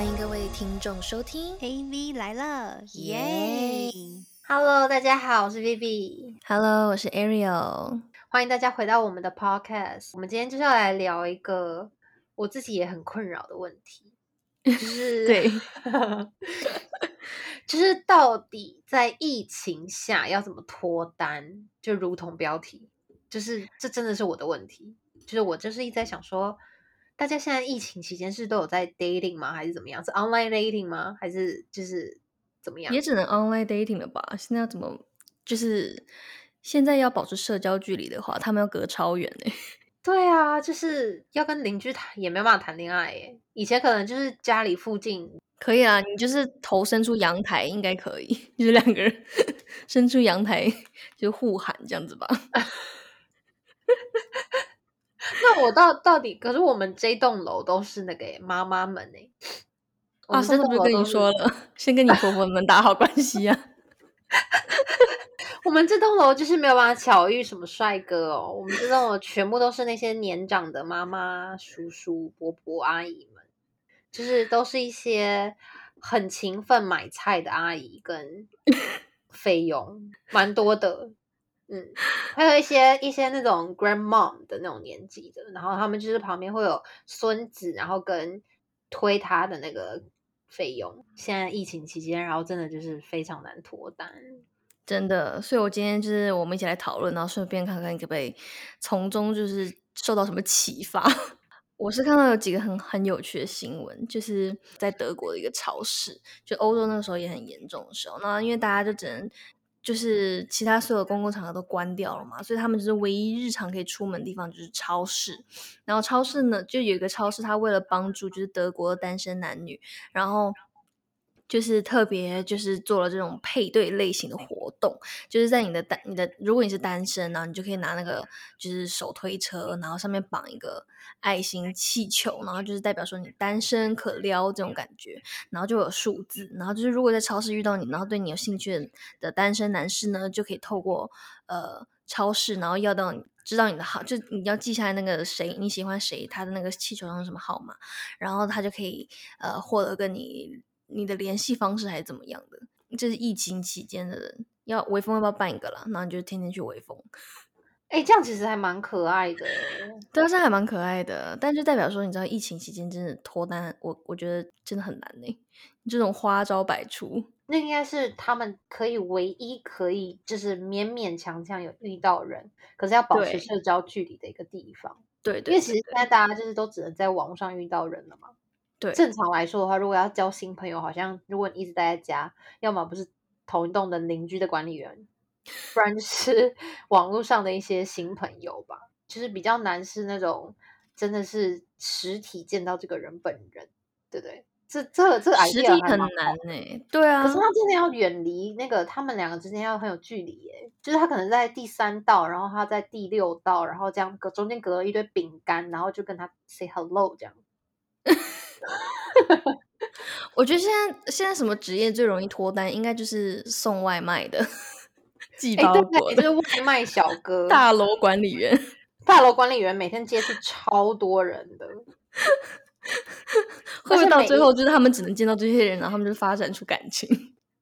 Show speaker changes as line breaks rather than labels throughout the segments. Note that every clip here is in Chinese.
欢迎各位听众收听
AV 来了，
耶
耶
！Hello，大家好，我是
Vivi，，Hello，我是 Ariel。
欢迎大家回到我们的 Podcast。我们今天就是要来聊一个我自己也很困扰的问题，就是
对，
就是到底在疫情下要怎么脱单？就如同标题，就是这真的是我的问题。就是我就是一直在想说，大家现在疫情期间是都有在 dating 吗？还是怎么样？是 online dating 吗？还是就是怎么样？
也只能 online dating 了吧？现在要怎么就是现在要保持社交距离的话，他们要隔超远呢、
对啊，就是要跟邻居谈，也没办法谈恋爱耶。以前可能就是家里附近，
可以啊，你就是头伸出阳台应该可以，就是两个人 伸出阳台就互喊这样子吧。
那我到到底，可是我们这栋楼都是那个耶妈妈们哎。我
啊，
们这
上次不是跟你说了，先跟你婆婆们打好关系啊。
我们这栋楼就是没有办法巧遇什么帅哥哦，我们这栋楼全部都是那些年长的妈妈、叔叔、伯伯、阿姨们，就是都是一些很勤奋买菜的阿姨跟 费用，蛮多的。嗯，还有一些一些那种 grandmom 的那种年纪的，然后他们就是旁边会有孙子，然后跟推他的那个费用。现在疫情期间，然后真的就是非常难脱单。
真的，所以我今天就是我们一起来讨论，然后顺便看看可不可以从中就是受到什么启发。我是看到有几个很很有趣的新闻，就是在德国的一个超市，就欧洲那个时候也很严重的时候，那因为大家就只能就是其他所有公共场合都关掉了嘛，所以他们就是唯一日常可以出门的地方就是超市。然后超市呢，就有一个超市，他为了帮助就是德国的单身男女，然后就是特别就是做了这种配对类型的活动，就是在你的单你的如果你是单身，然后你就可以拿那个就是手推车，然后上面绑一个爱心气球，然后就是代表说你单身可撩这种感觉，然后就有数字，然后就是如果在超市遇到你，然后对你有兴趣的单身男士呢，就可以透过呃超市，然后要到你。知道你的号，就你要记下来那个谁你喜欢谁，他的那个气球上什么号码，然后他就可以呃获得跟你你的联系方式还是怎么样的。这是疫情期间的人要微风要不要办一个啦？然后你就天天去微风，
哎、这样其实还蛮可爱的耶。
对啊，这还蛮可爱的。但就代表说，你知道疫情期间真的脱单，我我觉得真的很难呢。这种花招百出，
那应该是他们可以唯一可以就是勉勉强强有遇到人，可是要保持社交距离的一个地方。
对对
因为其实现在大家就是都只能在网络上遇到人了嘛。
对
正常来说的话，如果要交新朋友，好像如果你一直待在家，要么不是同一栋的邻居的管理员，不然就是 网络上的一些新朋友吧。就是比较难是那种真的是实体见到这个人本人，对不对？这这这个
实
idea
体很难呢。对啊，
可是他真的要远离那个，他们两个之间要很有距离耶。就是他可能在第三道，然后他在第六道，然后这样隔中间隔了一堆饼干，然后就跟他 say hello 这样。
我觉得现在现在什么职业最容易脱单，应该就是送外卖的、寄
哎，
包
对
裹
对，就、是外卖小哥、
大楼管理员。
大楼管理员，每天接触超多人的。
会不会到最后就是他们只能见到这些人，然后他们就发展出感情？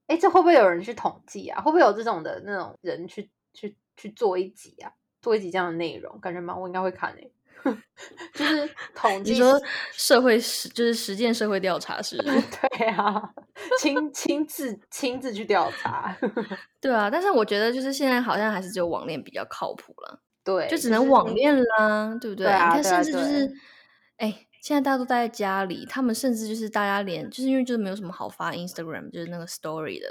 哎，这会不会有人去统计啊？会不会有这种的那种人去去去做一集啊？做一集这样的内容，感觉蛮我应该会看诶、就是统计
你说社会实就是实践社会调查是不是？
对啊，亲亲自亲自去调查，
对啊，但是我觉得就是现在好像还是只有网恋比较靠谱了，
对，
就只能网恋啦，对不对？你看，
啊
甚至就是，哎、现在大家都待在家里，他们甚至就是大家连就是因为就是没有什么好发 Instagram 就是那个 Story 的，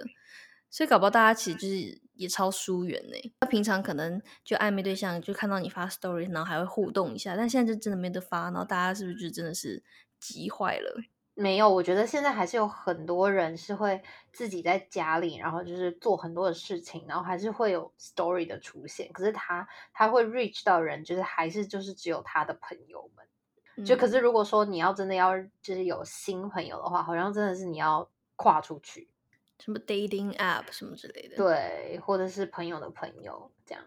所以搞不好大家其实就是也超疏远呢。那平常可能就暧昧对象就看到你发 Story，然后还会互动一下，但现在就真的没得发，然后大家是不是就真的是急坏了？
没有，我觉得现在还是有很多人是会自己在家里，然后就是做很多的事情，然后还是会有 story 的出现。可是他他会 reach 到人，就是还是就是只有他的朋友们。就可
嗯
是如果说你要真的要就是有新朋友的话，好像真的是你要跨出去，
什么 dating app 什么之类的。
对，或者是朋友的朋友这样。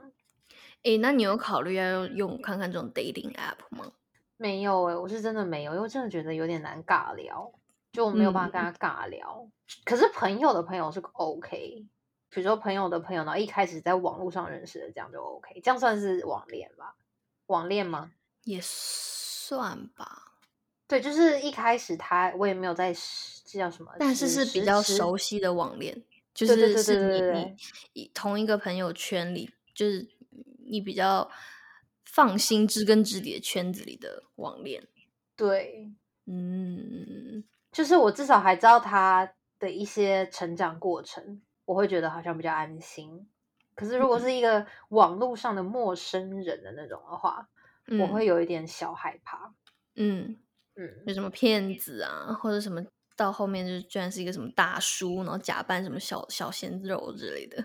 诶，那你有考虑要用看看这种 dating app 吗？
没有诶、我是真的没有，因为我真的觉得有点难尬聊。就我没有办法
嗯
跟他尬聊。可是朋友的朋友是 OK，比如说朋友的朋友，然后一开始在网络上认识的，这样就 OK，这样算是网恋吧？网恋吗？
也算吧，
对，就是一开始他我也没有在实这叫什么，
但是是比较熟悉的网恋，就是是你你同一个朋友圈里，就是你比较放心知根知底的圈子里的网恋。
对，
嗯，
就是我至少还知道他的一些成长过程，我会觉得好像比较安心。可是如果
嗯
是一个网络上的陌生人的那种的话，我
嗯
会有一点小害怕。
嗯，
嗯，
有什么骗子啊，或者什么到后面就是居然是一个什么大叔，然后假扮什么小小鲜肉之类的。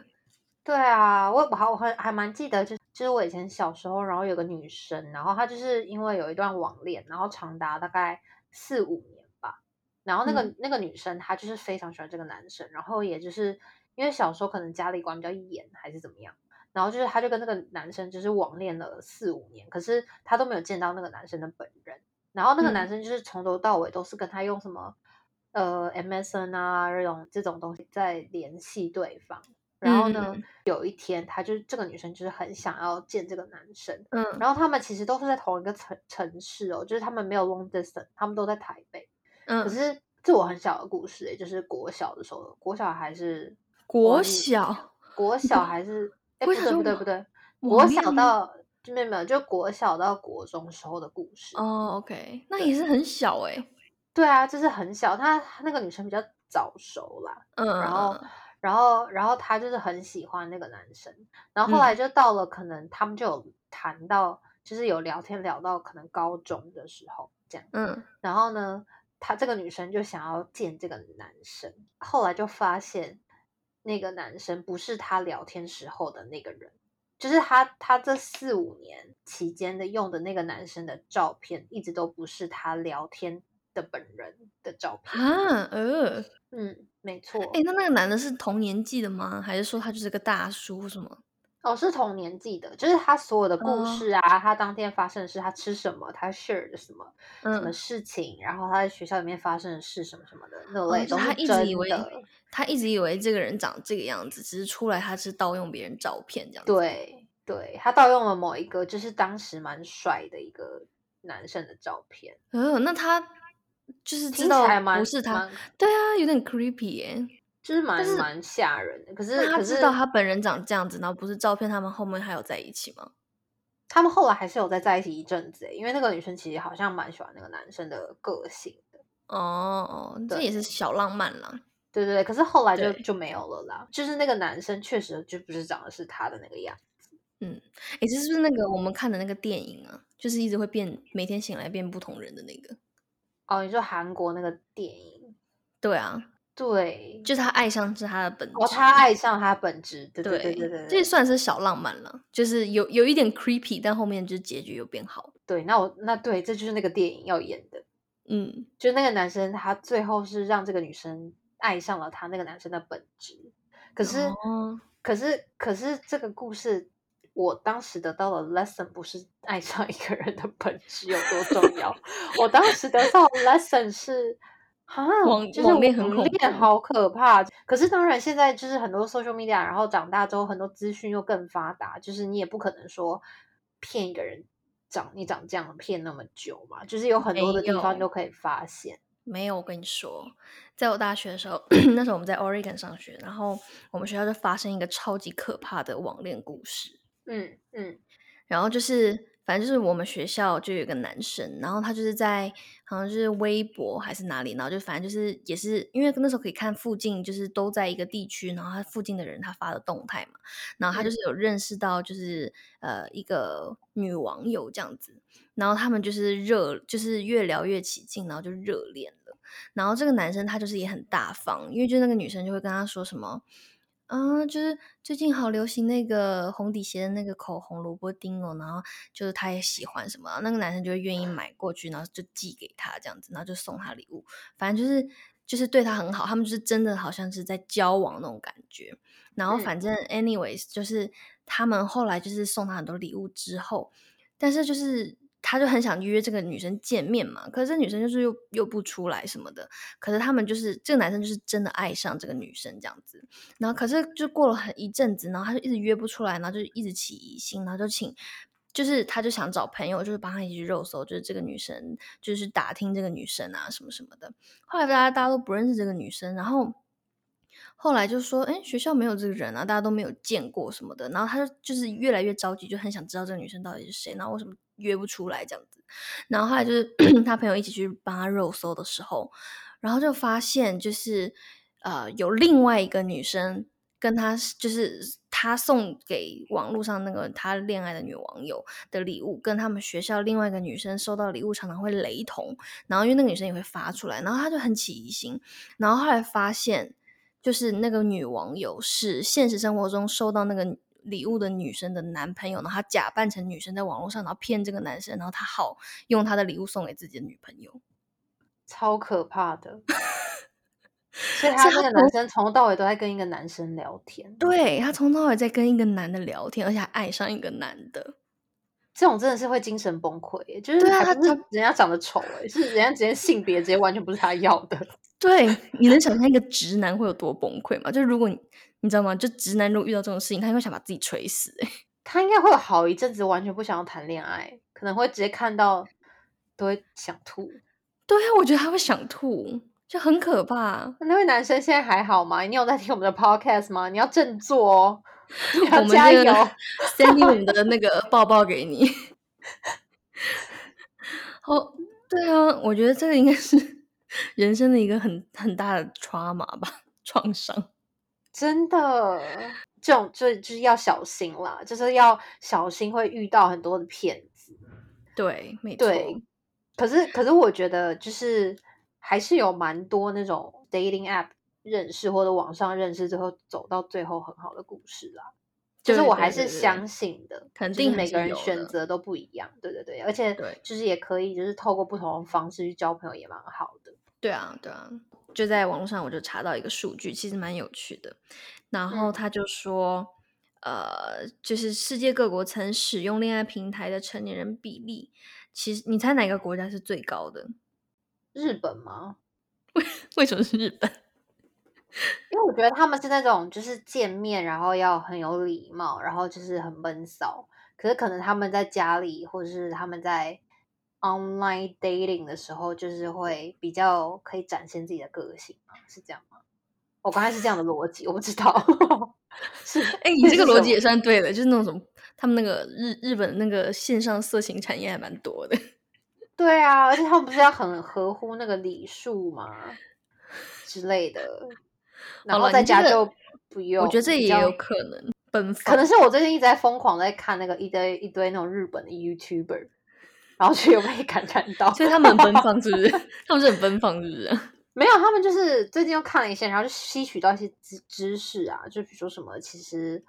对啊，我我还我还还蛮记得，就就是我以前小时候，然后有个女生，然后她就是因为有一段网恋，然后长达大概四五年吧。然后那个、
嗯
那个女生她就是非常喜欢这个男生，然后也就是因为小时候可能家里管比较严还是怎么样，然后就是她就跟那个男生就是网恋了四五年，可是她都没有见到那个男生的本人。然后那个男
嗯
生就是从头到尾都是跟她用什么呃 MSN 啊这种这种东西在联系对方。然后呢，
嗯
有一天，她就是这个女生就是很想要见这个男生，
嗯
然后他们其实都是在同一个城城市哦，就是他们没有 long distance，他们都在台北。嗯可
嗯，
是这我很小的故事诶，就是国小的时候，国小还是
国小
国小还是哎不对不对不对，国小到就没有没有，就国小到国中时候的故事。
哦，OK，那也是很小哎、
对啊，就是很小，她那个女生比较早熟啦，
嗯，
然后
嗯
然后然后她就是很喜欢那个男生，然后后
嗯
来就到了可能他们就有谈到，就是有聊天聊到可能高中的时候这样。
嗯
然后呢，她这个女生就想要见这个男生，后来就发现那个男生不是她聊天时候的那个人，就是她她这四五年期间的用的那个男生的照片，一直都不是她聊天的本人的照片。
啊呃，
嗯，没错。
哎、那那个男的是同年纪的吗？还是说他就是个大叔什么？
哦，是同年纪的，就是他所有的故
哦
事啊，他当天发生的事，他吃什么，他 share 的什么什么
嗯，
事情，然后他在学校里面发生的事什么什么的那
哦，
类，
他一直以为。他一直以为这个人长这个样子，只是出来他是盗用别人照片这样子。，
对对，他盗用了某一个就是当时蛮帅的一个男生的照片，
呃，那他就是知道不是他，对啊，有点 creepy 耶。
就是蛮
是
蛮吓人的。可是
他知道他本人长这样子，然后不是照片，他们后面还有在一起吗？
他们后来还是有在在一起一阵子欸，因为那个女生其实好像蛮喜欢那个男生的个性的。
哦哦，这也是小浪漫啦。
对对对，可是后来就就没有了啦。就是那个男生确实就不是长得是他的那个样子。
嗯，诶，这是不是那个我们看的那个电影啊？就是一直会变，每天醒来变不同人的那个。
哦，你说韩国那个电影？
对啊，
对，
就是他爱上是他的本质。
哦，他爱上他本质，对对
对
对
这。算是小浪漫了，就是有有一点 creepy，但后面就是结局又变好。
对，那我那对，这就是那个电影要演的。
嗯，
就那个男生，他最后是让这个女生爱上了他那个男生的本质。可是，
哦
可是，可是这个故事，我当时得到的 lesson 不是爱上一个人的本质有多重要，我当时得到的 lesson 是。啊，就是
网网恋很
网
恐怖
恋好可怕。可是当然，现在就是很多 social media，然后长大之后，很多资讯又更发达，就是你也不可能说骗一个人长你长这样骗那么久嘛，就是有很多的地方都可以发现。
没有，我跟你说，在我大学的时候，那时候我们在 Oregon 上学，然后我们学校就发生一个超级可怕的网恋故事。
嗯嗯
然后就是，反正就是我们学校就有一个男生，然后他就是在好像就是微博还是哪里，然后就反正就是也是因为那时候可以看附近就是都在一个地区，然后他附近的人他发的动态嘛，然后他就是有认识到就是呃一个女网友这样子，然后他们就是热就是越聊越起劲，然后就热恋了。然后这个男生他就是也很大方，因为就那个女生就会跟他说什么。啊，就是最近好流行那个红底鞋的那个口红萝卜丁哦，然后就是他也喜欢什么，然后那个男生就会愿意买过去，然后就寄给他这样子，然后就送他礼物，反正就是就是对他很好，他们就是真的好像是在交往那种感觉。然后
嗯
反正 anyways 就是他们后来就是送他很多礼物之后，但是就是他就很想约这个女生见面嘛，可是这女生就是又又不出来什么的。可是他们就是这个男生就是真的爱上这个女生这样子，然后可是就过了很一阵子，然后他就一直约不出来，然后就一直起疑心，然后就请，就是他就想找朋友，就是帮他一起肉搜，就是这个女生，就是打听这个女生啊什么什么的。后来大家大家都不认识这个女生，然后后来就说，哎，学校没有这个人啊，大家都没有见过什么的。然后他就就是越来越着急，就很想知道这个女生到底是谁，然后为什么约不出来这样子。然后后来就是他朋友一起去帮他肉搜的时候，然后就发现就是呃有另外一个女生跟他就是他送给网络上那个他恋爱的女网友的礼物，跟他们学校另外一个女生收到礼物常常会雷同。然后因为那个女生也会发出来，然后他就很起疑心。然后后来发现。就是那个女网友是现实生活中收到那个礼物的女生的男朋友，然后他假扮成女生在网络上，然后骗这个男生，然后他好用他的礼物送给自己的女朋友，
超可怕的。所以他那个男生从头到尾都在跟一个男生聊天，
对他从头到尾在跟一个男的聊天，而且还爱上一个男的，
这种真的是会精神崩溃。就是他他人家长得丑，哎，是人家直接性别直接完全不是他要的。
对，你能想象一个直男会有多崩溃吗？就是如果你你知道吗？就直男如果遇到这种事情，他应该想把自己锤死。哎，
他应该会有好一阵子完全不想要谈恋爱，可能会直接看到都会想吐。
对啊，我觉得他会想吐，就很可怕。
那位男生现在还好吗？你有在听我们的 podcast 吗？你要振作哦，你 要加油
，send 我们的 那个抱抱给你。哦，对啊，我觉得这个应该是。人生的一个很很大的 trauma 吧，创伤，
真的，这种就就是要小心啦，就是要小心会遇到很多的骗子。
对，没错。
可是，可是我觉得就是还是有蛮多那种 dating app 认识或者网上认识之后走到最后很好的故事啦。就是我还是相信的，
肯定
每个人选择都不一样。对对对，而且就是也可以，就是透过不同的方式去交朋友也蛮好的。
对啊，对啊，就在网络上我就查到一个数据，其实蛮有趣的。然后他就说，呃，就是世界各国曾使用恋爱平台的成年人比例，其实你猜哪个国家是最高的？
日本吗？
为 为什么是日本？
因为我觉得他们是那种就是见面然后要很有礼貌，然后就是很闷骚。可是可能他们在家里或者是他们在。Online dating 的时候，就是会比较可以展现自己的个性吗？是这样吗？我刚才是这样的逻辑，我不知道。是，
哎，你这个逻辑也算对的，就是那种什么，他们那个日日本那个线上色情产业还蛮多的。
对啊，而且他们不是要很合乎那个礼数吗？之类的。然后在家就不用。
我觉得这也有可能，奔
可能是我最近一直在疯狂在看那个一堆一堆那种日本的 YouTuber。然后却又被感染到，
所以他们很奔放，是不是？他们是很奔放，是不是？
没有，他们就是最近又看了一些，然后就吸取到一些知知识啊，就比如说什么，其实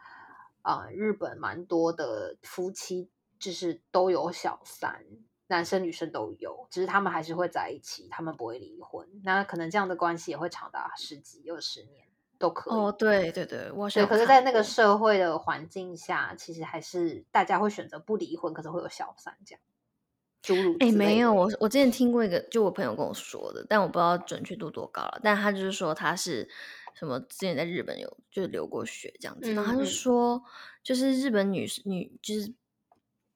啊，日本蛮多的夫妻就是都有小三，男生女生都有，只是他们还是会在一起，他们不会离婚。那可能这样的关系也会长达十几、二十年都可以。
哦，对对对，我
对。可是，在那个社会的环境下，其实还是大家会选择不离婚，可是会有小三这样。
哎，没有，我我之前听过一个，就我朋友跟我说的，但我不知道准确度多高了。但他就是说他是什么，之前在日本有就是流过血这样子，然后他就说，就是日本女女就是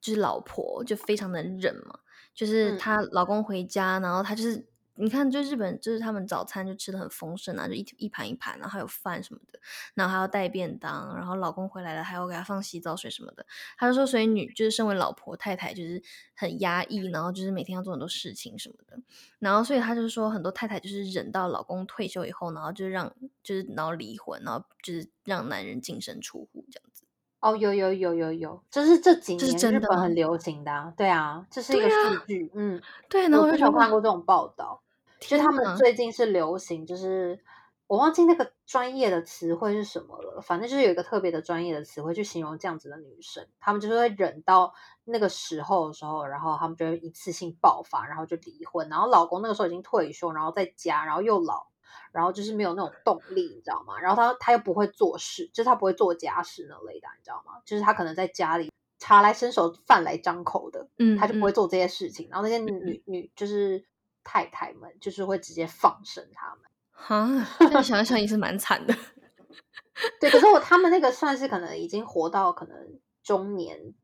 就是老婆就非常能忍嘛，就是她老公回家，然后她就是。你看，就日本，就是他们早餐就吃的很丰盛啊，就一一盘一盘，然后还有饭什么的，然后还要带便当，然后老公回来了还要给他放洗澡水什么的。他就说，所以女就是身为老婆太太，就是很压抑，然后就是每天要做很多事情什么的。然后所以他就说，很多太太就是忍到老公退休以后，然后就让就是然后离婚，然后就是让男人净身出户这样子。
哦，有有有有有，这是这几年日本很流行的，对啊，这是一个数据，嗯，
对，然后
我就有看过这种报道。就他们最近是流行，就是我忘记那个专业的词汇是什么了。反正就是有一个特别的专业的词汇去形容这样子的女生，她们就是会忍到那个时候的时候，然后她们就会一次性爆发，然后就离婚。然后老公那个时候已经退休，然后在家，然后又老，然后就是没有那种动力，你知道吗？然后他他又不会做事，就是他不会做家事那类的，你知道吗？就是他可能在家里茶来伸手，饭来张口的，
嗯，
他就不会
嗯
做这些事情。然后那些女女就是太太们，就是会直接放生他们。
哈，这样想一想也是蛮惨的。
对，可是我他们那个算是可能已经活到可能中年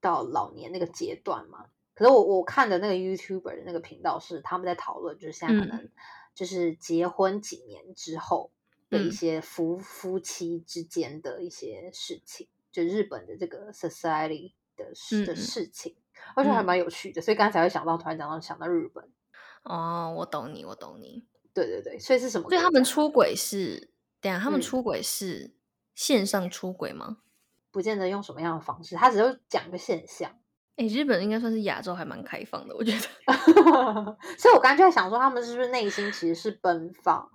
到老年那个阶段嘛。可是我我看的那个 YouTuber 的那个频道是他们在讨论，就是现在可
嗯
能就是结婚几年之后的一
嗯
些夫、夫妻之间的一些事情，就日本的这个 society 的事的事情，而且还
嗯
蛮有趣的，所以刚才会想到，突然讲到想到日本，
哦，我懂你，我懂你。
对对对，所以是什么？
所以他们出轨是，等一下他们
嗯
出轨是线上出轨吗？
不见得用什么样的方式，他只是讲一个现象。
诶，日本应该算是亚洲还蛮开放的，我觉得。
所以我刚才就在想说，他们是不是内心其实是奔放，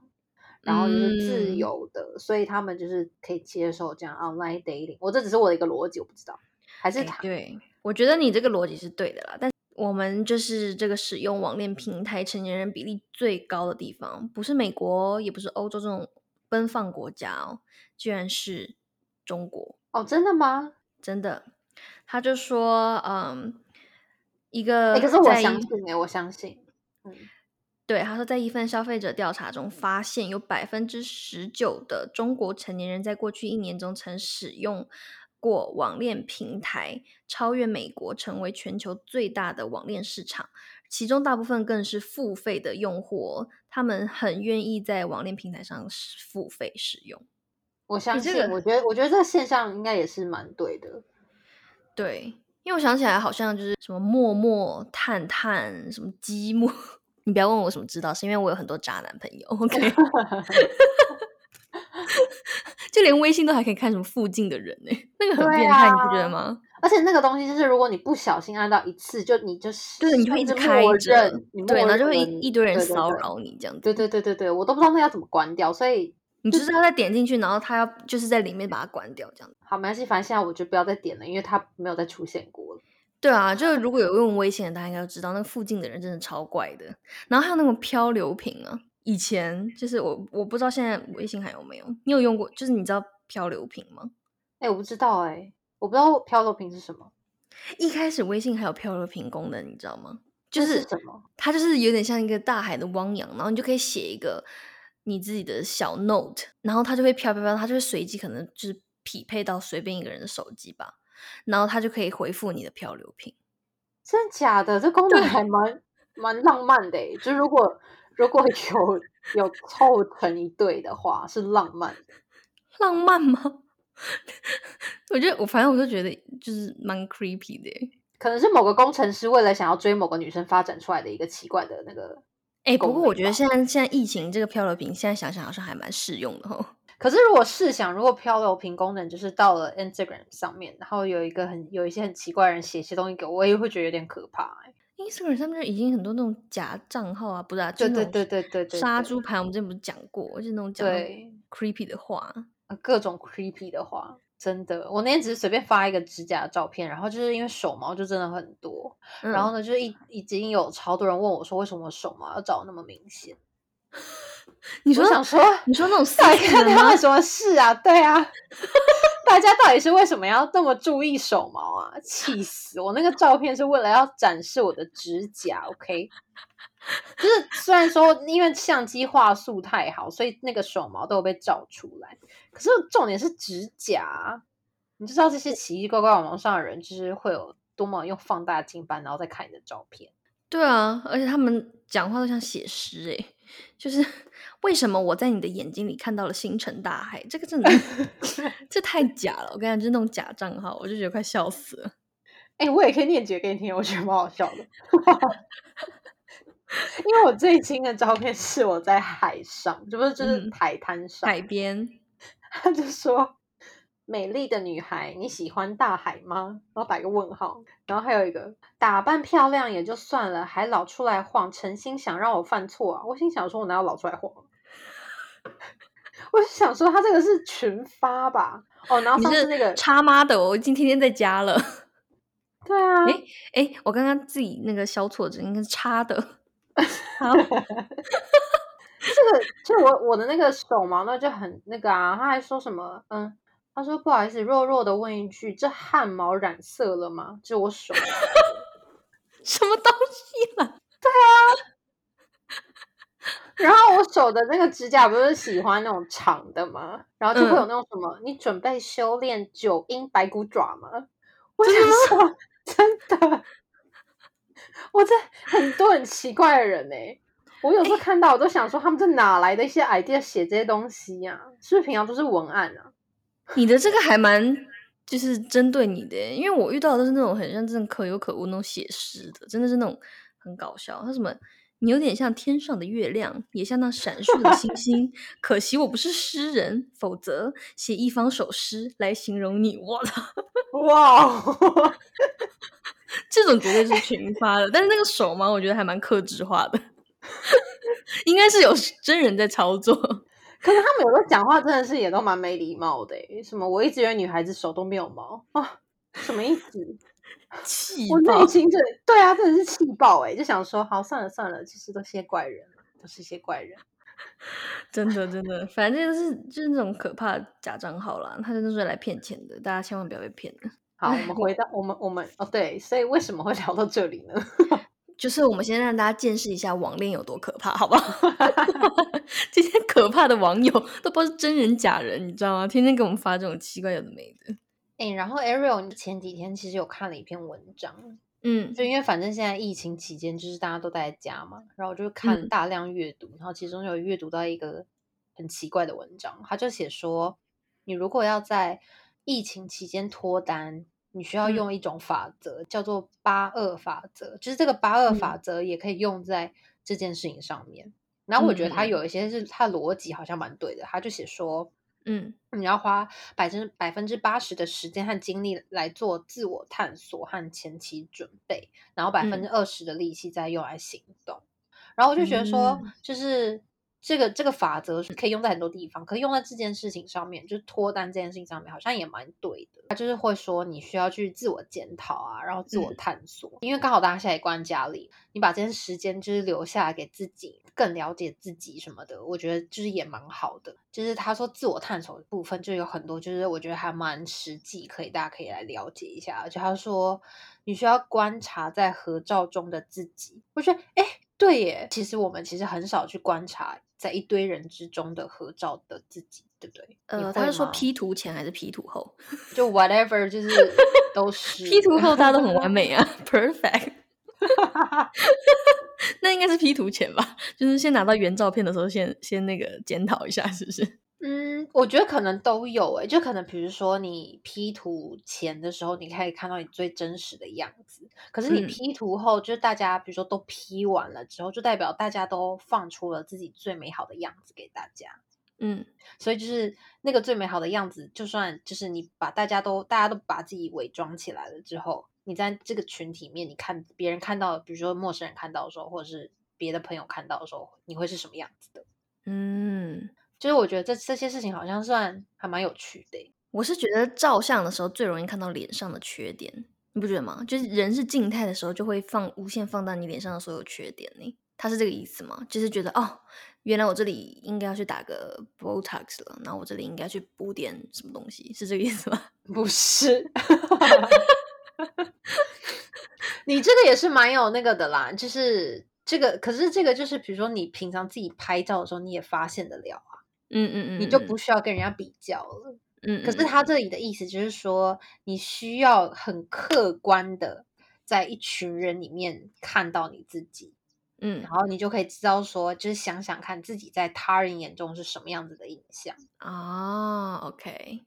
然后就是自
嗯
由的，所以他们就是可以接受这样 online dating。我这只是我的一个逻辑，我不知道，还是
诶
他
对，我觉得你这个逻辑是对的啦，但我们就是这个使用网恋平台成年人比例最高的地方，不是美国，也不是欧洲这种奔放国家哦，居然是中国。
哦，真的吗？
真的，他就说，嗯，一
哎、
个
可是我相信哎、我相信，嗯，
对，他说，在一份消费者调查中发现，有百分之十九的中国成年人在过去一年中曾使用过网恋平台，超越美国，成为全球最大的网恋市场。其中大部分更是付费的用户哦，他们很愿意在网恋平台上付费使用。
我相信，
这个
我觉得我觉得这个现象应该也是蛮对的。
对，因为我想起来，好像就是什么默默、探探、什么积木，你不要问我怎么知道，是因为我有很多渣男朋友。OK，就连微信都还可以看什么附近的人呢、那个很变态，你不觉
啊
得吗？
而且那个东西就是，如果你不小心按到一次，就你就是
对，你就会一直开着对，
默
然后就会一一堆人骚扰你这样子。
对对对对对，我都不知道那要怎么关掉，所以
你就是要再点进去，然后他要就是在里面把它关掉这样子。
好没关系，反正现在我就不要再点了，因为它没有再出现过了。
对啊，就是如果有用微信的，大家应该都知道，那个附近的人真的超怪的。然后还有那种漂流瓶啊，以前就是我我不知道现在微信还有没有，你有用过？就是你知道漂流瓶吗？
哎、我不知道哎、我不知道漂流瓶是什么，
一开始微信还有漂流瓶功能，你知道吗？就是
是什么？
它就是有点像一个大海的汪洋，然后你就可以写一个你自己的小 note，然后它就会飘飘飘，它就会随机可能就是匹配到随便一个人的手机吧，然后它就可以回复你的漂流瓶。
真的假的？这功能还蛮蛮浪漫的哎、就如果如果有有凑成一对的话，是浪漫的。
浪漫吗？我觉得我反正我就觉得就是蛮 creepy 的。
可能是某个工程师为了想要追某个女生发展出来的一个奇怪的那个。
哎、不过我觉得现在现在疫情这个漂流瓶，现在想想好像还蛮适用的哦。
可是如果试想，如果漂流瓶功能就是到了 Instagram 上面，然后有一个很有一些很奇怪的人写一些东西给我，我也会觉得有点可怕、欸。
Instagram 上面就已经很多那种假账号啊，不是啊，就
对对对对对
杀猪盘，我们之前不是讲过，就是那种讲
对
creepy 的话。
呃各种 creepy 的话，真的，我那天只是随便发一个指甲的照片，然后就是因为手毛就真的很多，然后
嗯
呢，就是已已经有超多人问我说，为什么我手毛要长那么明显？
你说
想说，
你说那种
到底
C 人吗
看他们？什么事啊？对啊，大家到底是为什么要这么注意手毛啊？气死我！那个照片是为了要展示我的指甲，OK？就是虽然说因为相机画素太好，所以那个手毛都有被照出来，可是重点是指甲啊，你就知道这些奇奇怪怪网络上的人，就是会有多么用放大镜般，然后再看你的照片。
对啊，而且他们讲话都像写诗诶，就是为什么我在你的眼睛里看到了星辰大海？这个真的 这太假了，我跟你讲，就是那种假账号，我就觉得快笑死了。
哎、我也可以念几个给你听，我觉得蛮好笑的。因为我最新的照片是我在海上，这不是就是
嗯
海滩上，
海边，
他就说：“美丽的女孩，你喜欢大海吗？”然后打一个问号，然后还有一个打扮漂亮也就算了，还老出来晃，诚心想让我犯错啊！我心想说，我哪有老出来晃？我就想说，他这个是群发吧？哦，然后上次那个，
叉妈的哦，我已经天天在家了。
对啊，
诶哎，我刚刚自己那个消错字，应该是叉的。好，
这个就我我的那个手毛呢就很那个啊，他还说什么嗯他说不好意思，弱弱的问一句，这汗毛染色了吗？这我手
什么东西了？对啊？
然后我手的那个指甲不是喜欢那种长的吗？然后就会有
嗯
那种什么，你准备修炼九阴白骨爪吗？我想说，真的，我这很多很奇怪的人呢、我有时候看到，我都想说，他们这哪来的一些 idea 写这些东西呀、是不是平常都是文案啊？
你的这个还蛮就是针对你的，因为我遇到的都是那种很像真的可有可无那种写诗的，真的是那种很搞笑。他什么，你有点像天上的月亮，也像那闪烁的星星。可惜我不是诗人，否则写一方首诗来形容你。我操，
哇哦，
这种绝对是群发的，但是那个手嘛，我觉得还蛮克制化的，应该是有真人在操作。
可是他们有时候讲话真的是也都蛮没礼貌的、欸，什么我一直以为女孩子手都没有毛啊，什么意思？
气
我内！心真的对啊，真的是气爆哎、就想说好算了算了，其实都是些怪人，都是些怪人。
真的真的，反正就是就是那种可怕的假账号啦，他真的是来骗钱的，大家千万不要被骗了。
好，我们回到我们我们哦对，所以为什么会聊到这里呢？
就是我们先让大家见识一下网恋有多可怕，好不好？这些可怕的网友都不知道是真人假人，你知道吗？天天给我们发这种奇怪有的没的。
哎、然后 Ariel 你前几天其实有看了一篇文章，
嗯
就因为反正现在疫情期间，就是大家都待在家嘛，然后我就看
嗯
大量阅读，然后其中有阅读到一个很奇怪的文章，他就写说，你如果要在疫情期间脱单，你需要
嗯。
用一种法则，叫做八二法则，就是这个八二
嗯。
法则也可以用在这件事情上面。然后我觉得他有一些是他的逻辑好像蛮对的，他就写说，
嗯。
你要花百分百分之八十的时间和精力来做自我探索和前期准备，然后百分之二十的力气再用来行动。然后我就觉得说，
嗯。
就是这个这个法则是可以用在很多地方，可以用在这件事情上面，就是脱单这件事情上面，好像也蛮对的。他就是会说，你需要去自我检讨啊，然后自我
嗯
探索，因为刚好大家现在也关家里，你把这些时间就是留下来给自己，更了解自己什么的，我觉得就是也蛮好的。就是他说自我探索的部分，就有很多，就是我觉得还蛮实际，可以大家可以来了解一下。而且他说你需要观察在合照中的自己，我觉得哎，对耶，其实我们其实很少去观察在一堆人之中的合照的自己，对不对？你
呃，他是说 P 图前还是 P 图后
就 whatever，就是都是
？P 图后大家都很完美啊，perfect。那应该是 P 图前吧？就是先拿到原照片的时候先，先那个检讨一下，是不是？
嗯，我觉得可能都有诶、就可能比如说你 P 图前的时候，你可以看到你最真实的样子，可是你
嗯
P 图后，就是大家比如说都 P 完了之后，就代表大家都放出了自己最美好的样子给大家。
嗯
所以就是那个最美好的样子，就算就是你把大家都大家都把自己伪装起来了之后，你在这个群体面，你看别人看到，比如说陌生人看到的时候，或者是别的朋友看到的时候，你会是什么样子的？
嗯，
就是我觉得这这些事情好像算还蛮有趣的欸、
我是觉得照相的时候最容易看到脸上的缺点，你不觉得吗？就是人是静态的时候，就会放无限放大你脸上的所有缺点呢。他是这个意思吗？就是觉得哦，原来我这里应该要去打个 Botox 了，然后我这里应该去补点什么东西，是这个意思吗？
不是，你这个也是蛮有那个的啦，就是这个，可是这个就是比如说你平常自己拍照的时候，你也发现得了啊，
嗯嗯嗯，
你就不需要跟人家比较了。
嗯，嗯
可是他这里的意思就是说，你需要很客观的在一群人里面看到你自己，
嗯
然后你就可以知道说，就是想想看自己在他人眼中是什么样子的印象。
啊，OK，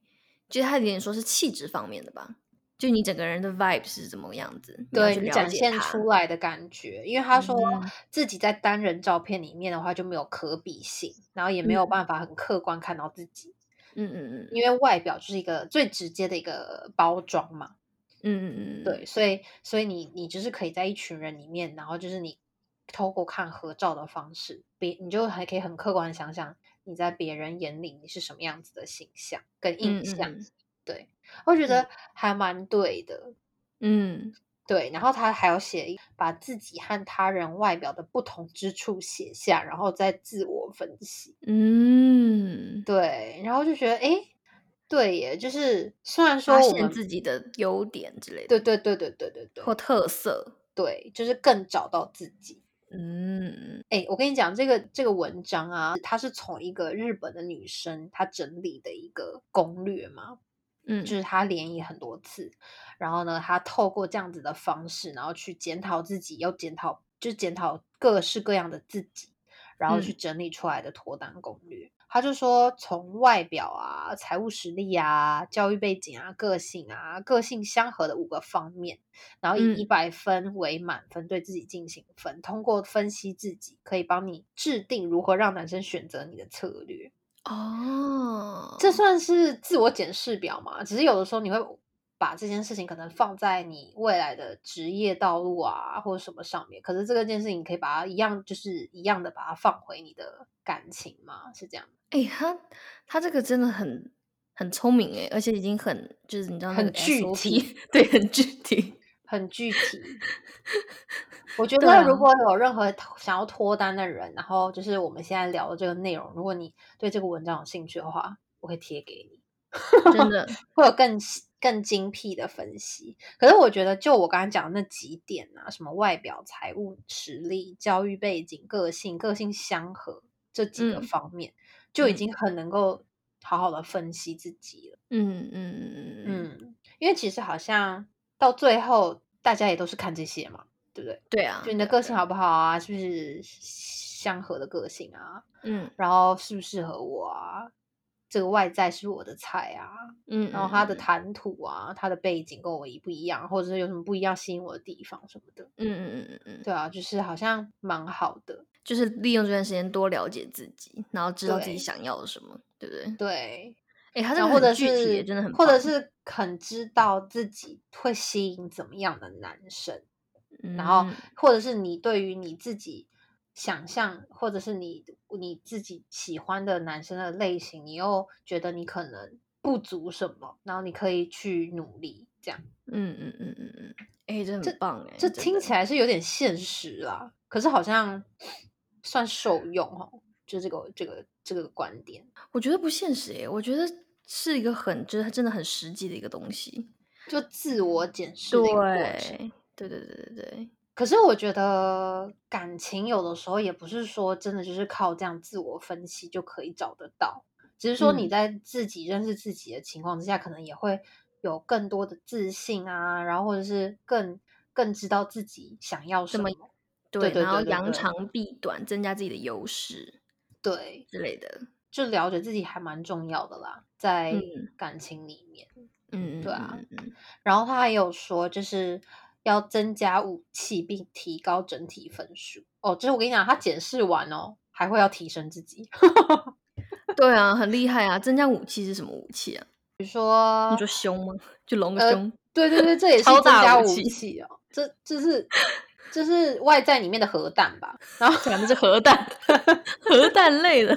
就是他有点说是气质方面的吧，就你整个人的 vibe 是怎么样子，
对你展现出来的感觉，因为他说
嗯。
自己在单人照片里面的话就没有可比性，然后也没有
嗯。
办法很客观看到自己，
嗯嗯嗯。
因为外表就是一个最直接的一个包装嘛。
嗯嗯嗯，
对，所以所以你你就是可以在一群人里面，然后就是你透过看合照的方式，别你就还可以很客观的想想你在别人眼里你是什么样子的形象跟印
嗯
象。
嗯。
对，我觉得还蛮对的。
嗯
对，然后他还有写把自己和他人外表的不同之处写下，然后再自我分析。
嗯，
对，然后就觉得诶，对耶，就是虽然说
发现
我们
自己的优点之类的，
对对对对对对对
或特色。
对，就是更找到自己。
嗯
哎，我跟你讲，这个这个文章啊，它是从一个日本的女生她整理的一个攻略嘛，
嗯，
就是他联谊很多次，然后呢，他透过这样子的方式，然后去检讨自己，又检讨，就检讨各式各样的自己，然后去
嗯
整理出来的脱单攻略。他就说，从外表啊、财务实力啊、教育背景啊、个性啊、个性相合的五个方面，然后以
嗯
一百分为满分，对自己进行分。通过分析自己，可以帮你制定如何让男生选择你的策略。
哦，
这算是自我检视表嘛？只是有的时候你会把这件事情可能放在你未来的职业道路啊，或者什么上面。可是这个件事情，你可以把它一样，就是一样的把它放回你的感情嘛？是这样。
哎、他他这个真的很很聪明哎，而且已经很就是你知道那
很
个
具体，
对，很具体。
很具体。我觉得如果有任何想要脱单的人，然后就是我们现在聊的这个内容，如果你对这个文章有兴趣的话，我会贴给你。
真的，
会有更更精辟的分析。可是我觉得，就我刚才讲的那几点啊，什么外表、财务实力、教育背景、个性、个性相合这几个
嗯
方面，就已
嗯
经很能够好好的分析自己了。
嗯嗯嗯，嗯，
因为其实好像到最后，大家也都是看这些嘛，对不对？
对啊，
就你的个性好不好啊，是不是相合的个性啊？
嗯
然后适不适合我啊？这个外在是我的菜啊，
嗯，
然后他的
嗯
谈吐啊，他的背景跟我一不一样，或者是有什么不一样吸引我的地方什么的，
嗯嗯嗯嗯嗯，
对啊，就是好像蛮好的，
就是利用这段时间多了解自己，然后知道自己想要什么，对不对？
对，
哎，他这个很具体耶，
是
真的很
或者是很知道自己会吸引怎么样的男生，然后
嗯。
或者是你对于你自己想象，或者是你你自己喜欢的男生的类型，你又觉得你可能不足什么，然后你可以去努力，这样。
嗯嗯嗯嗯嗯，哎，这
这
很棒哎，
这听起来是有点现实啦，可是好像算受用哦，就这个这个这个观点，
我觉得不现实耶，我觉得是一个很就是真的很实际的一个东西。
就自我检视的一个过程。
对，对对对对对，
可是我觉得感情有的时候也不是说真的就是靠这样自我分析就可以找得到，只是说你
嗯。
在自己认识自己的情况之下，可能也会有更多的自信啊，然后或者是更更知道自己想要什
么
么，对对
然后扬长避短，增加自己的优势
对，
之类的。
就了解自己还蛮重要的啦，在
嗯
感情里面。
嗯，
对啊然后他还有说，就是要增加武器并提高整体分数哦。就是我跟你讲，他检视完哦，还会要提升自己。
嗯 对啊，很厉害啊！增加武器是什么武器啊？
比如说
你说胸吗？就隆个
呃
胸？
对对对，这也是增加武
器
哦。这这是这是外在里面的核弹吧？然后
讲的是核弹，核弹类的。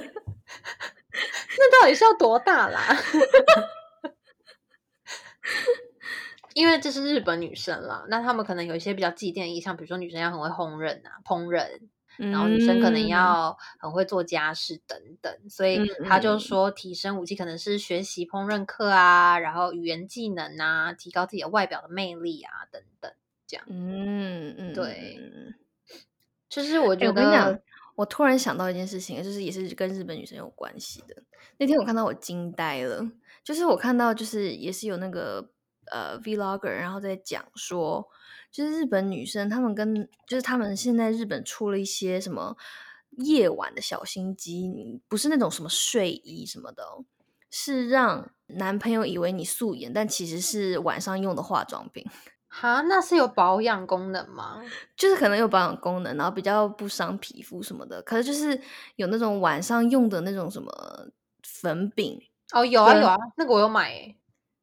那到底是要多大啦？因为这是日本女生啦，那她们可能有一些比较祭奠的意向，比如说女生要很会烹饪啊，烹饪，然后女生可能
嗯
要很会做家事等等，所以
嗯
他就
嗯
说提升武器可能是学习烹饪课啊，然后语言技能啊，提高自己的外表的魅力啊等等，
嗯嗯，
对就是我
跟你讲
得，
我突然想到一件事情，就是也是跟日本女生有关系的。那天我看到我惊呆了，就是我看到就是也是有那个呃 vlogger，然后在讲说，就是日本女生她们跟就是她们现在日本出了一些什么夜晚的小心机，不是那种什么睡衣什么的哦、是让男朋友以为你素颜，但其实是晚上用的化妆品。
哈，那是有保养功能吗？
就是可能有保养功能，然后比较不伤皮肤什么的。可是就是有那种晚上用的那种什么粉饼，
哦，有啊有啊，那个我有买诶、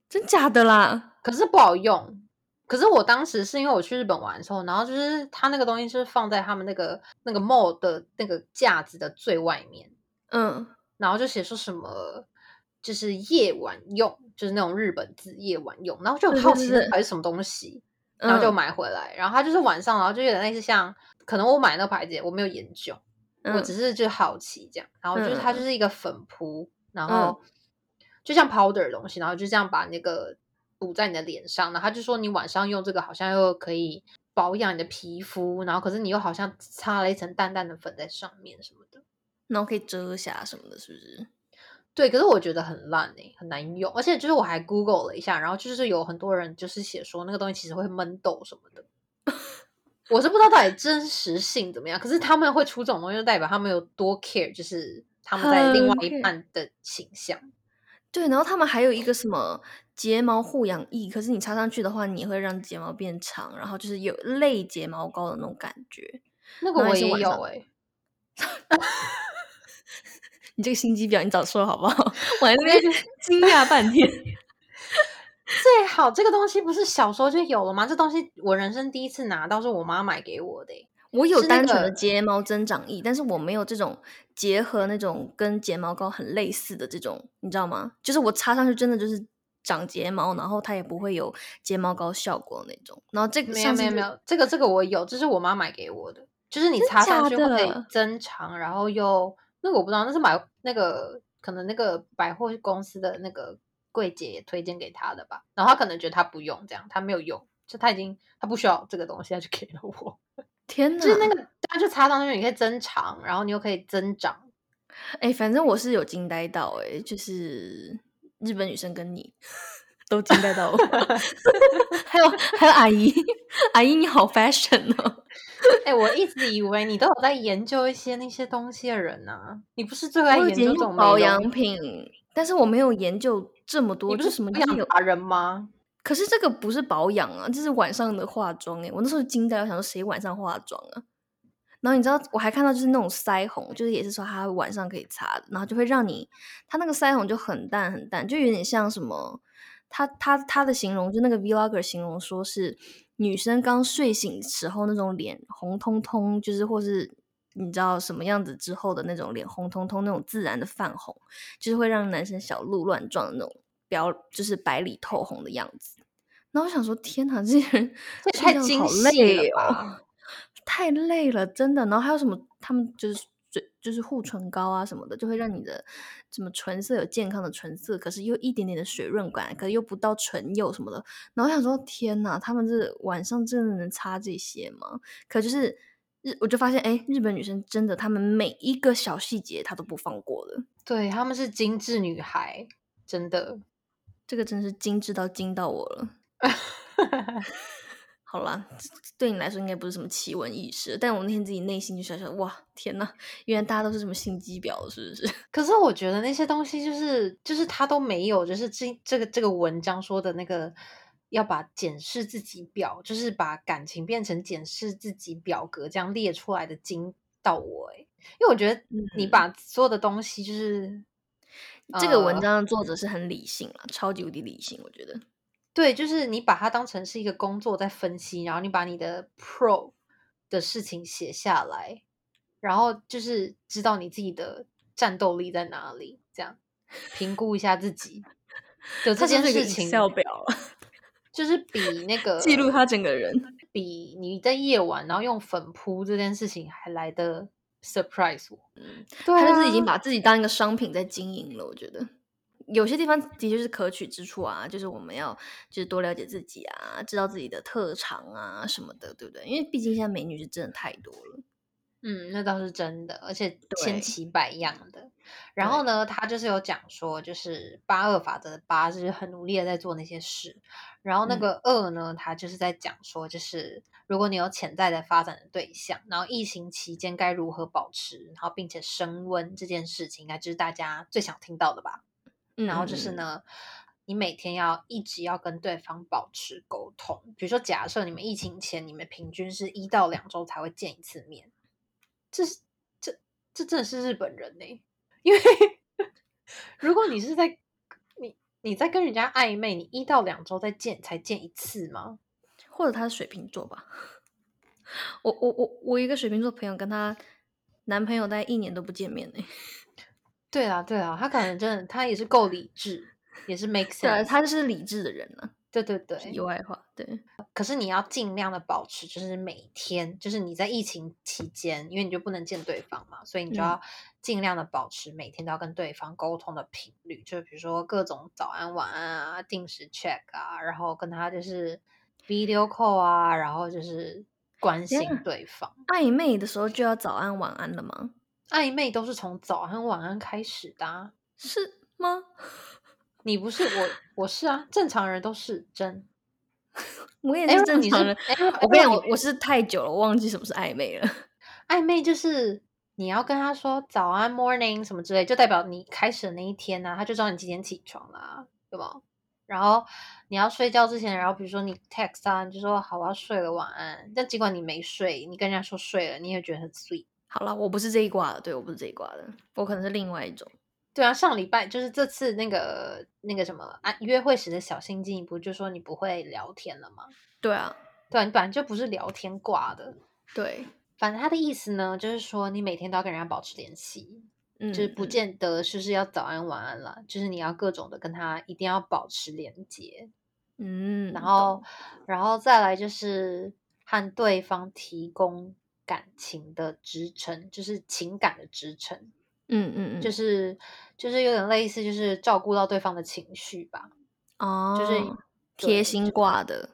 真假的啦？
可是不好用。可是我当时是因为我去日本玩的时候，然后就是它那个东西是放在他们那个那个 mall 的那个架子的最外面，
嗯，
然后就写说什么就是夜晚用，就是那种日本字夜晚用，然后就很好奇
对对对对
这到底是什么东西，然后就
嗯。
买回来，然后它就是晚上，然后就有点类似像，可能我买那个牌子我没有研究，我
嗯。
只是就好奇这样，然后就是它就是一个粉扑，然后就像 powder 的东西，然后就这样把那个补在你的脸上，然后他就说你晚上用这个好像又可以保养你的皮肤，然后可是你又好像擦了一层淡淡的粉在上面什么的，
然后可以遮瑕什么的，是不是？
对，可是我觉得很烂诶、很难用，而且就是我还 Google 了一下，然后就是有很多人就是写说那个东西其实会闷痘什么的，我是不知道到底真实性怎么样，可是他们会出这种东西，就代表他们有多 care，就是他们在另外一半的形象。
对，然后他们还有一个什么睫毛护养液，可是你擦上去的话，你会让睫毛变长，然后就是有类睫毛膏的那种感觉。
那个我也有
也是晚上
诶、
你这个心机婊，你早说好不好？我还在那边 惊讶半天。
最好这个东西不是小时候就有了吗？这东西我人生第一次拿到是我妈买给我的欸、
我有单纯的睫毛增长液，但是我没有这种结合那种跟睫毛膏很类似的这种，你知道吗？就是我擦上去真的就是长睫毛，然后它也不会有睫毛膏效果那种。然后这个
没有没有没有，这个这个我有，这是我妈买给我的，就是你擦上去会增长，然后又那个我不知道，那是买那个可能那个百货公司的那个柜姐也推荐给他的吧，然后他可能觉得他不用这样，他没有用，就他已经他不需要这个东西，他就给了我，
天哪，
就是那个他就擦上去你可以增长，然后你又可以增长，
哎、反正我是有惊呆到哎、就是日本女生跟你都惊呆到我，还有还有阿姨，阿姨你好 fashion 哦。
哎、我一直以为你都有在研究一些那些东西的人呢、你不是最爱
研究保养品，但是我没有研究这么多，
你
是什么
养达人吗？
可是这个不是保养啊，这是晚上的化妆哎、我那时候惊呆了，我想说谁晚上化妆啊？然后你知道我还看到就是那种腮红，就是也是说它晚上可以擦的，然后就会让你它那个腮红就很淡很淡，就有点像什么，它它它的形容就那个 vlogger 形容说是女生刚睡醒时候那种脸红彤彤，就是或是你知道什么样子之后的那种脸红彤彤那种自然的泛红，就是会让男生小鹿乱撞的那种表，就是白里透红的样子。然后我想说，天哪，这些人
这太精细了吧！
太累了，真的。然后还有什么，他们就是嘴就是护唇膏啊什么的，就会让你的什么唇色有健康的唇色，可是又一点点的水润感，可是又不到唇釉什么的。然后我想说，天呐，他们这晚上真的能擦这些吗？可就是日，我就发现，哎，日本女生真的，她们每一个小细节她都不放过的。
对，她们是精致女孩，真的。
这个真是精致到惊到我了。好啦，对你来说应该不是什么奇闻异事，但我那天自己内心就想想，哇，天呐，原来大家都是什么心机婊，是不是？
可是我觉得那些东西就是就是他都没有，就是这这个这个文章说的那个要把检视自己表，就是把感情变成检视自己表格这样列出来的惊到我诶、因为我觉得你
嗯
把所有的东西就是
这个文
呃
章的作者是很理性了，超级无敌理性，我觉得。
对，就是你把它当成是一个工作在分析，然后你把你的 pro 的事情写下来，然后就是知道你自己的战斗力在哪里，这样评估一下自己 的这件事情
，Excel 表，
就是比那个
记录他整个人。
比你在夜晚然后用粉扑这件事情还来的 surprise 我。
嗯，
对
他就是已经
啊
把自己当一个商品在经营了，我觉得。有些地方的确是可取之处啊，就是我们要就是多了解自己啊，知道自己的特长啊什么的，对不对？因为毕竟现在美女是真的太多了。
嗯，那倒是真的，而且千奇百样的。然后呢，他就是有讲说，就是八二法则的八就是很努力的在做那些事，然后那
嗯
个二呢，他就是在讲说，就是如果你有潜在的发展的对象，然后疫情期间该如何保持，然后并且升温这件事情，应该就是大家最想听到的吧。
嗯
然后就是呢，你每天要一直要跟对方保持沟通。比如说，假设你们疫情前你们平均是一到两周才会见一次面，这是这这真的是日本人呢、因为 如果你是在你你在跟人家暧昧，你一到两周再见才见一次吗？
或者他是水瓶座吧。我我我我一个水瓶座朋友跟她男朋友大概一年都不见面呢、
对啊，对啊，他可能真的他也是够理智，也是 make
对。他就是理智的人呢、
对对对，
题外话，对，
可是你要尽量的保持，就是每天，就是你在疫情期间，因为你就不能见对方嘛，所以你就
嗯
要尽量的保持每天都要跟对方沟通的频率，就是比如说各种早安、晚安啊，定时 check 啊，然后跟他就是 video call 啊，然后就是关心对方。
暧昧的时候就要早安晚安了吗？
暧昧都是从早安、晚安开始的、啊，
是吗？
你不是我，我是啊，正常人都是真。
我也
哎，
是正常人。
哎，
我跟你讲，我我是太久了，我忘记什么是暧昧了。
暧昧就是你要跟他说早安 morning 什么之类，就代表你开始的那一天呢、啊他就知道你几点起床啦、对吧？然后你要睡觉之前，然后比如说你 text 啊，你就说好我要睡了，晚安。但尽管你没睡，你跟人家说睡了，你也觉得很 sweet。
好了，我不是这一卦的，对我不是这一卦的，我可能是另外一种。
对啊，上礼拜就是这次那个那个什么啊，约会时的小心机，你不就说你不会聊天了吗？
对啊，
对啊，你本来就不是聊天挂的。
对，
反正他的意思呢，就是说你每天都要跟人家保持联系，
嗯，
就是不
嗯
见得就是要早安晚安啦，就是你要各种的跟他一定要保持连接，
嗯，
然后然后再来就是和对方提供感情的支撑，就是情感的支撑，
嗯嗯嗯，
就是就是有点类似，就是照顾到对方的情绪吧。
哦，
就是
贴心挂的，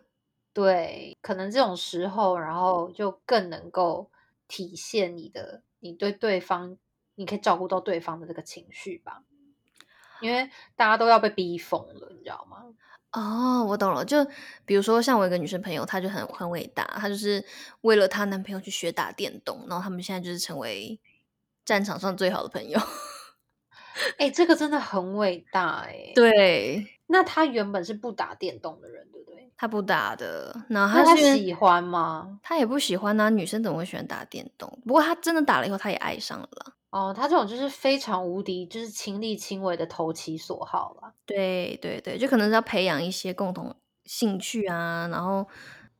对，可能这种时候，然后就更能够体现你的你对对方，你可以照顾到对方的这个情绪吧。因为大家都要被逼疯了，你知道吗？
哦，我懂了。就比如说，像我有一个女生朋友，她就很很伟大，她就是为了她男朋友去学打电动，然后他们现在就是成为战场上最好的朋友。
哎、这个真的很伟大 哎、，
对，
那他原本是不打电动的人，对不对？
她不打的，然后她是
喜欢吗？
她也不喜欢啊，女生怎么会喜欢打电动？不过她真的打了以后，她也爱上了啦。
哦，他这种就是非常无敌，就是亲力亲为的投其所好了。
对对对，就可能是要培养一些共同兴趣啊，然后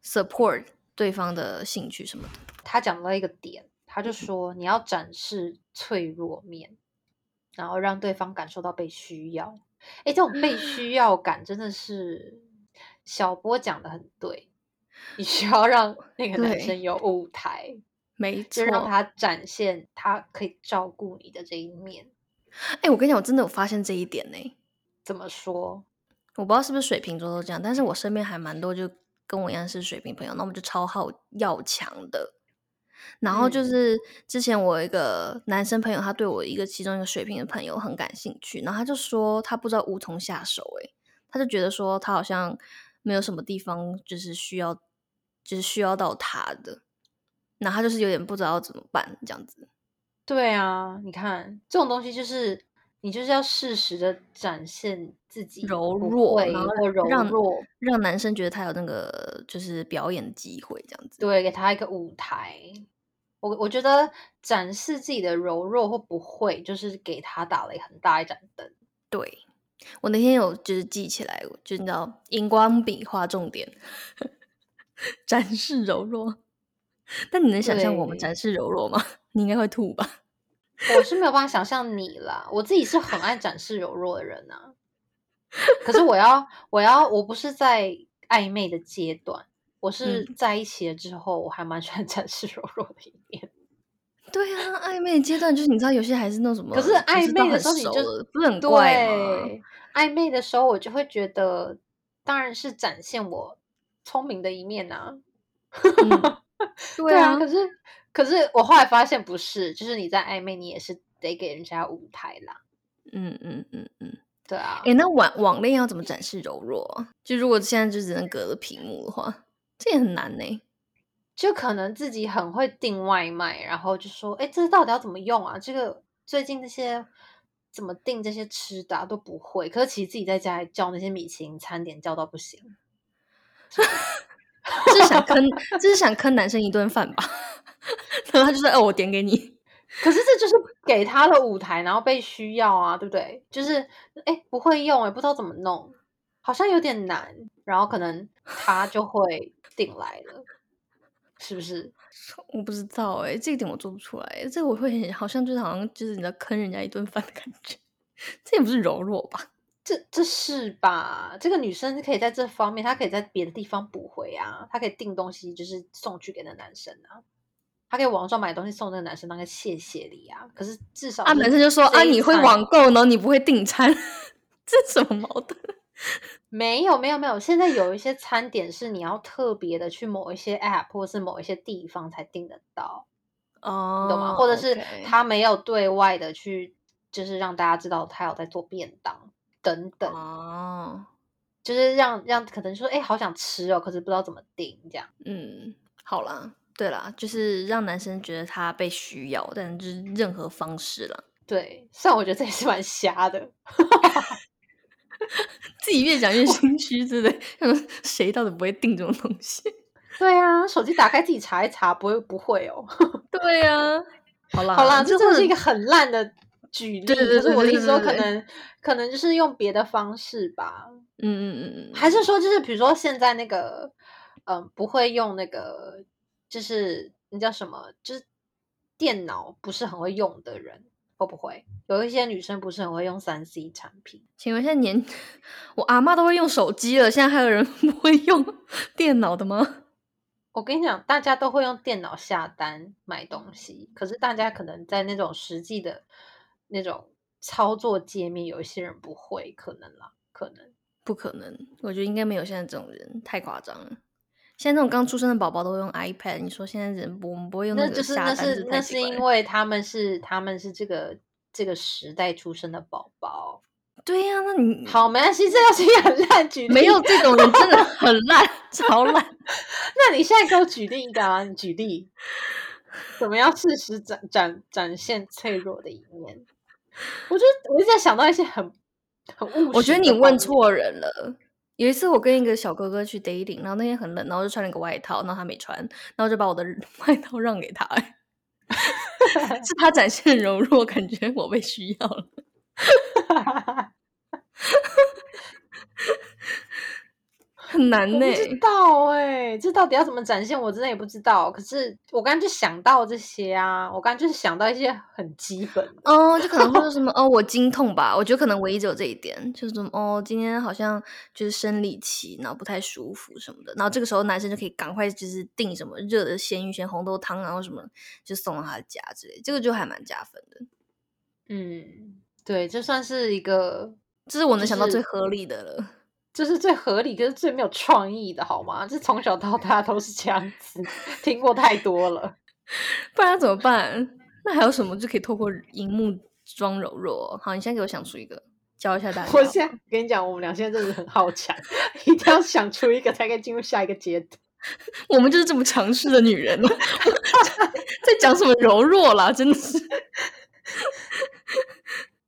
support 对方的兴趣什么的。
他讲到一个点，他就说你要展示脆弱面，然后让对方感受到被需要。哎，这种被需要感真的是小波讲的很对，你需要让那个男生有舞台，
没错，
就让他展现他可以照顾你的这一面。
哎、我跟你讲，我真的有发现这一点呢、
怎么说？
我不知道是不是水瓶座都这样，但是我身边还蛮多就跟我一样是水瓶朋友，那我们就超好要强的。然后就
嗯
是之前我一个男生朋友，他对我一个其中一个水瓶的朋友很感兴趣，然后他就说他不知道无从下手、欸，他就觉得说他好像没有什么地方就是需要，就是需要到他的，然后他就是有点不知道怎么办这样子。
对啊，你看这种东西就是你就是要适时的展现自己
柔弱，
会
然后
柔
让
弱，
让男生觉得他有那个就是表演的机会，这样子。
对，给他一个舞台。我我觉得展示自己的柔弱或不会，就是给他打了很大一盏灯。
对，我那天有就是记起来，就你知道荧光笔画重点，展示柔弱。但你能想象我们展示柔弱吗？你应该会吐吧？
我是没有办法想象你啦，我自己是很爱展示柔弱的人啊。可是我要，我要，我不是在暧昧的阶段，我是
嗯
在一起了之后，我还蛮喜欢展示柔弱的一面。
对啊，暧昧阶段就是你知道有些还是那种什么，
可是暧昧的时候你就
熟了不是很怪吗？
对，暧昧的时候我就会觉得，当然是展现我聪明的一面啊。
嗯 对啊，
可是可是我后来发现不是，就是你在暧昧，你也是得给人家舞台啦。
嗯嗯嗯嗯。
对啊，
诶，那网网恋要怎么展示柔弱啊？就如果现在就只能隔着屏幕的话，这也很难呢、
就可能自己很会订外卖，然后就说，哎，这到底要怎么用啊？这个最近那些怎么订这些吃的、啊、都不会，可是其实自己在家里叫那些米其林餐点叫到不行。
这是想坑，这是想坑男生一顿饭吧？然后他就说：“哦，我点给你。
可是这就是给他的舞台，然后被需要啊，对不对？就是哎，不会用哎，不知道怎么弄，好像有点难，然后可能他就会顶来了，是不是？”
我不知道哎、这一点我做不出来。这个我会很好像就是好像就是你在坑人家一顿饭的感觉，这也不是柔弱吧？
这这是吧？这个女生可以在这方面，她可以在别的地方补回啊，她可以订东西，就是送去给那男生啊。她可以网上买东西送那个男生当个谢谢礼啊。可是至少
啊，男生就说啊，你会网购，然后你不会订餐，这什么矛盾？
没有没有没有，现在有一些餐点是你要特别的去某一些 app 或是某一些地方才订得到，
哦，
懂吗？或者是他没有对外的去，就是让大家知道他有在做便当。等等
哦，
就是让让可能说，哎，好想吃哦，可是不知道怎么订，这样。
嗯，好啦，对啦，就是让男生觉得他被需要，但就是任何方式啦。
对，虽然我觉得这也是蛮瞎的，
自己越讲越心虚，对不对？谁到底不会订这种东西？
对啊，手机打开自己查一查，不会不会哦。
对啊，好啦
好啦，这真的是一个很烂的。举例，
就是
我的意思说，可能可能就是用别的方式吧。
嗯嗯嗯嗯，
还是说，就是比如说现在那个，嗯，不会用那个，就是那叫什么，就是电脑不是很会用的人，会不会有一些女生不是很会用三 C 产品？
请问现在年 我阿妈都会用手机了，现在还有人 不会用电脑的吗？
我跟你讲，大家都会用电脑下单买东西，可是大家可能在那种实际的。那种操作界面，有一些人不会，可能啦，可能
不可能。我觉得应该没有现在这种人，太夸张了。现在那种刚出生的宝宝都会用 iPad，你说现在人不，我们不会用那
个下单，那是那是因为他们是他们是这个这个时代出生的宝宝。
对呀，那你
好没关系，这要是一个很烂举例，
没有这种人真的很烂，超烂。
那你现在给我举例一个啊，你举例，怎么样适时展展展现脆弱的一面？我觉得我一直在想到一些很很务
实。我觉得你问错人了。有一次我跟一个小哥哥去 dating，然后那天很冷，然后就穿了个外套，然后他没穿，然后就把我的 外套让给他，是他展现柔弱，感觉我被需要了。很难呢，
不知道哎，这到底要怎么展现？我真的也不知道。可是我刚刚就想到这些啊，我刚刚就是想到一些很基本，
哦，就可能会说什么哦，我经痛吧。我觉得可能唯一只有这一点，就是什么哦，今天好像就是生理期，然后不太舒服什么的。然后这个时候男生就可以赶快就是订什么热的鲜芋仙红豆汤，然后什么就送到他的家之类，这个就还蛮加分的。
嗯，对，这算是一个，
这是我能想到最合理的了。
这是最合理，可是最没有创意的，好吗？这从小到大都是这样子，听过太多了，
不然怎么办？那还有什么就可以透过荧幕装柔弱？好，你现在给我想出一个，教一下大家。
我现在跟你讲，我们俩现在真的很好强，一定要想出一个才可以进入下一个阶段。
我们就是这么强势的女人，在讲什么柔弱啦？真的是，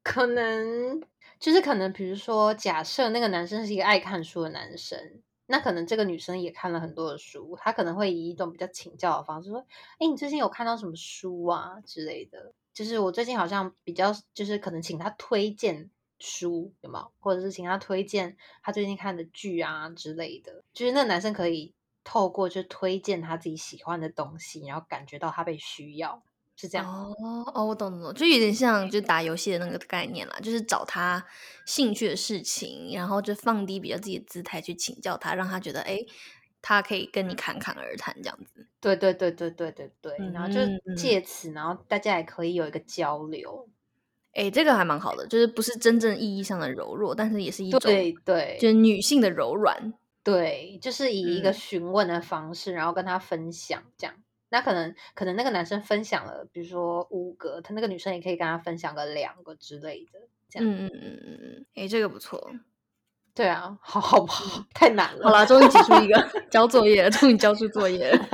可能。就是可能，比如说，假设那个男生是一个爱看书的男生，那可能这个女生也看了很多的书，她可能会以一种比较请教的方式说：“哎，你最近有看到什么书啊之类的？”就是我最近好像比较，就是可能请他推荐书，有没有？或者是请他推荐他最近看的剧啊之类的。就是那男生可以透过就推荐他自己喜欢的东西，然后感觉到他被需要。是这样
哦哦，我懂懂懂，就有点像就打游戏的那个概念啦，就是找他兴趣的事情，然后就放低比较自己的姿态去请教他，让他觉得哎，他可以跟你侃侃而谈这样子。
对对对对对对对，然后就借此，然后大家也可以有一个交流。
哎，这个还蛮好的，就是不是真正意义上的柔弱，但是也是一种
对对，
就是女性的柔软。
对，就是以一个询问的方式，然后跟他分享这样。那可能可能那个男生分享了，比如说五个，他那个女生也可以跟他分享个两个之类的，这样。
嗯嗯嗯嗯嗯，哎，这个不错。
对啊，好好不好？太难了。
好了，终于挤出一个 交作业了，终于交出作业了。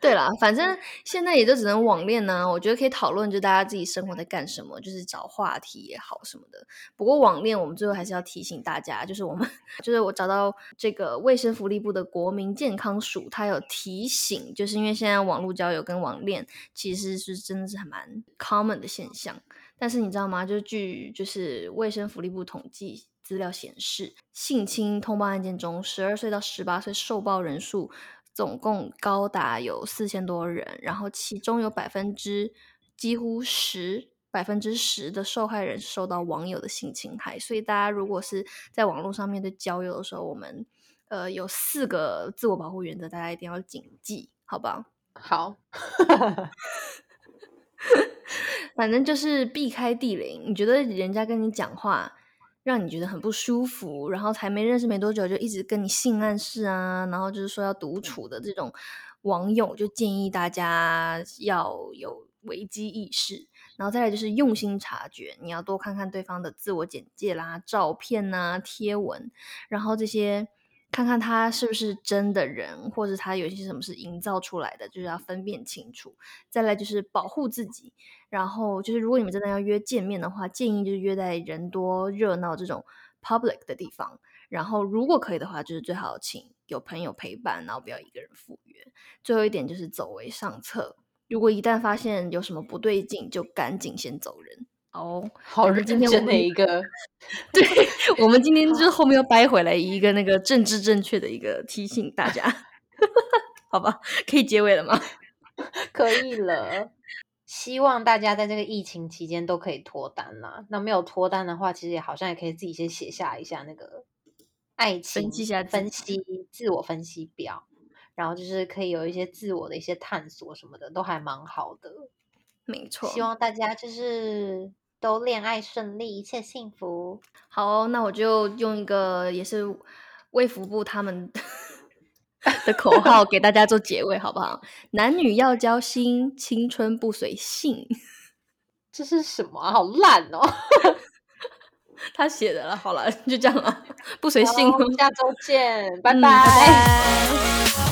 对啦，反正现在也就只能网恋呢。我觉得可以讨论，就大家自己生活在干什么，就是找话题也好什么的。不过网恋，我们最后还是要提醒大家，就是我们 就是我找到这个卫生福利部的国民健康署，它有提醒，就是因为现在网络交友跟网恋其实是真的是还蛮 common 的现象。但是你知道吗？就是据就是卫生福利部统计资料显示，性侵通报案件中，十二岁到十八岁受报人数。总共高达有四千多人，然后其中有百分之几乎十百分之十的受害人受到网友的性侵害。所以大家如果是在网络上面对交友的时候，我们呃有四个自我保护原则，大家一定要谨记，好吧？
好，
反正就是避开地雷。你觉得人家跟你讲话，让你觉得很不舒服，然后才没认识没多久就一直跟你性暗示啊，然后就是说要独处的这种网友，就建议大家要有危机意识，然后再来就是用心察觉，你要多看看对方的自我简介啦、照片呐、贴文，然后这些。看看他是不是真的人，或者他有些什么是营造出来的，就是要分辨清楚。再来就是保护自己，然后就是如果你们真的要约见面的话，建议就是约在人多热闹这种 public 的地方。然后如果可以的话，就是最好请有朋友陪伴，然后不要一个人赴约。最后一点就是走为上策，如果一旦发现有什么不对劲，就赶紧先走人。哦，
好认真的一个，
对 我们今天就是后面又掰回来一个那个政治正确的一个提醒大家，好吧？可以结尾了吗？
可以了。希望大家在这个疫情期间都可以脱单啦。那没有脱单的话，其实也好像也可以自己先写下一下那个爱情
分析下
分析自我分析表，然后就是可以有一些自我的一些探索什么的，都还蛮好的。
没错，
希望大家就是。都恋爱顺利，一切幸福。
好，那我就用一个也是卫福部他们的口号给大家做结尾，好不好？男女要交心，青春不随性。
这是什么？好烂哦！
他写的了。好了，就这样了，不随性。
下周见，拜拜。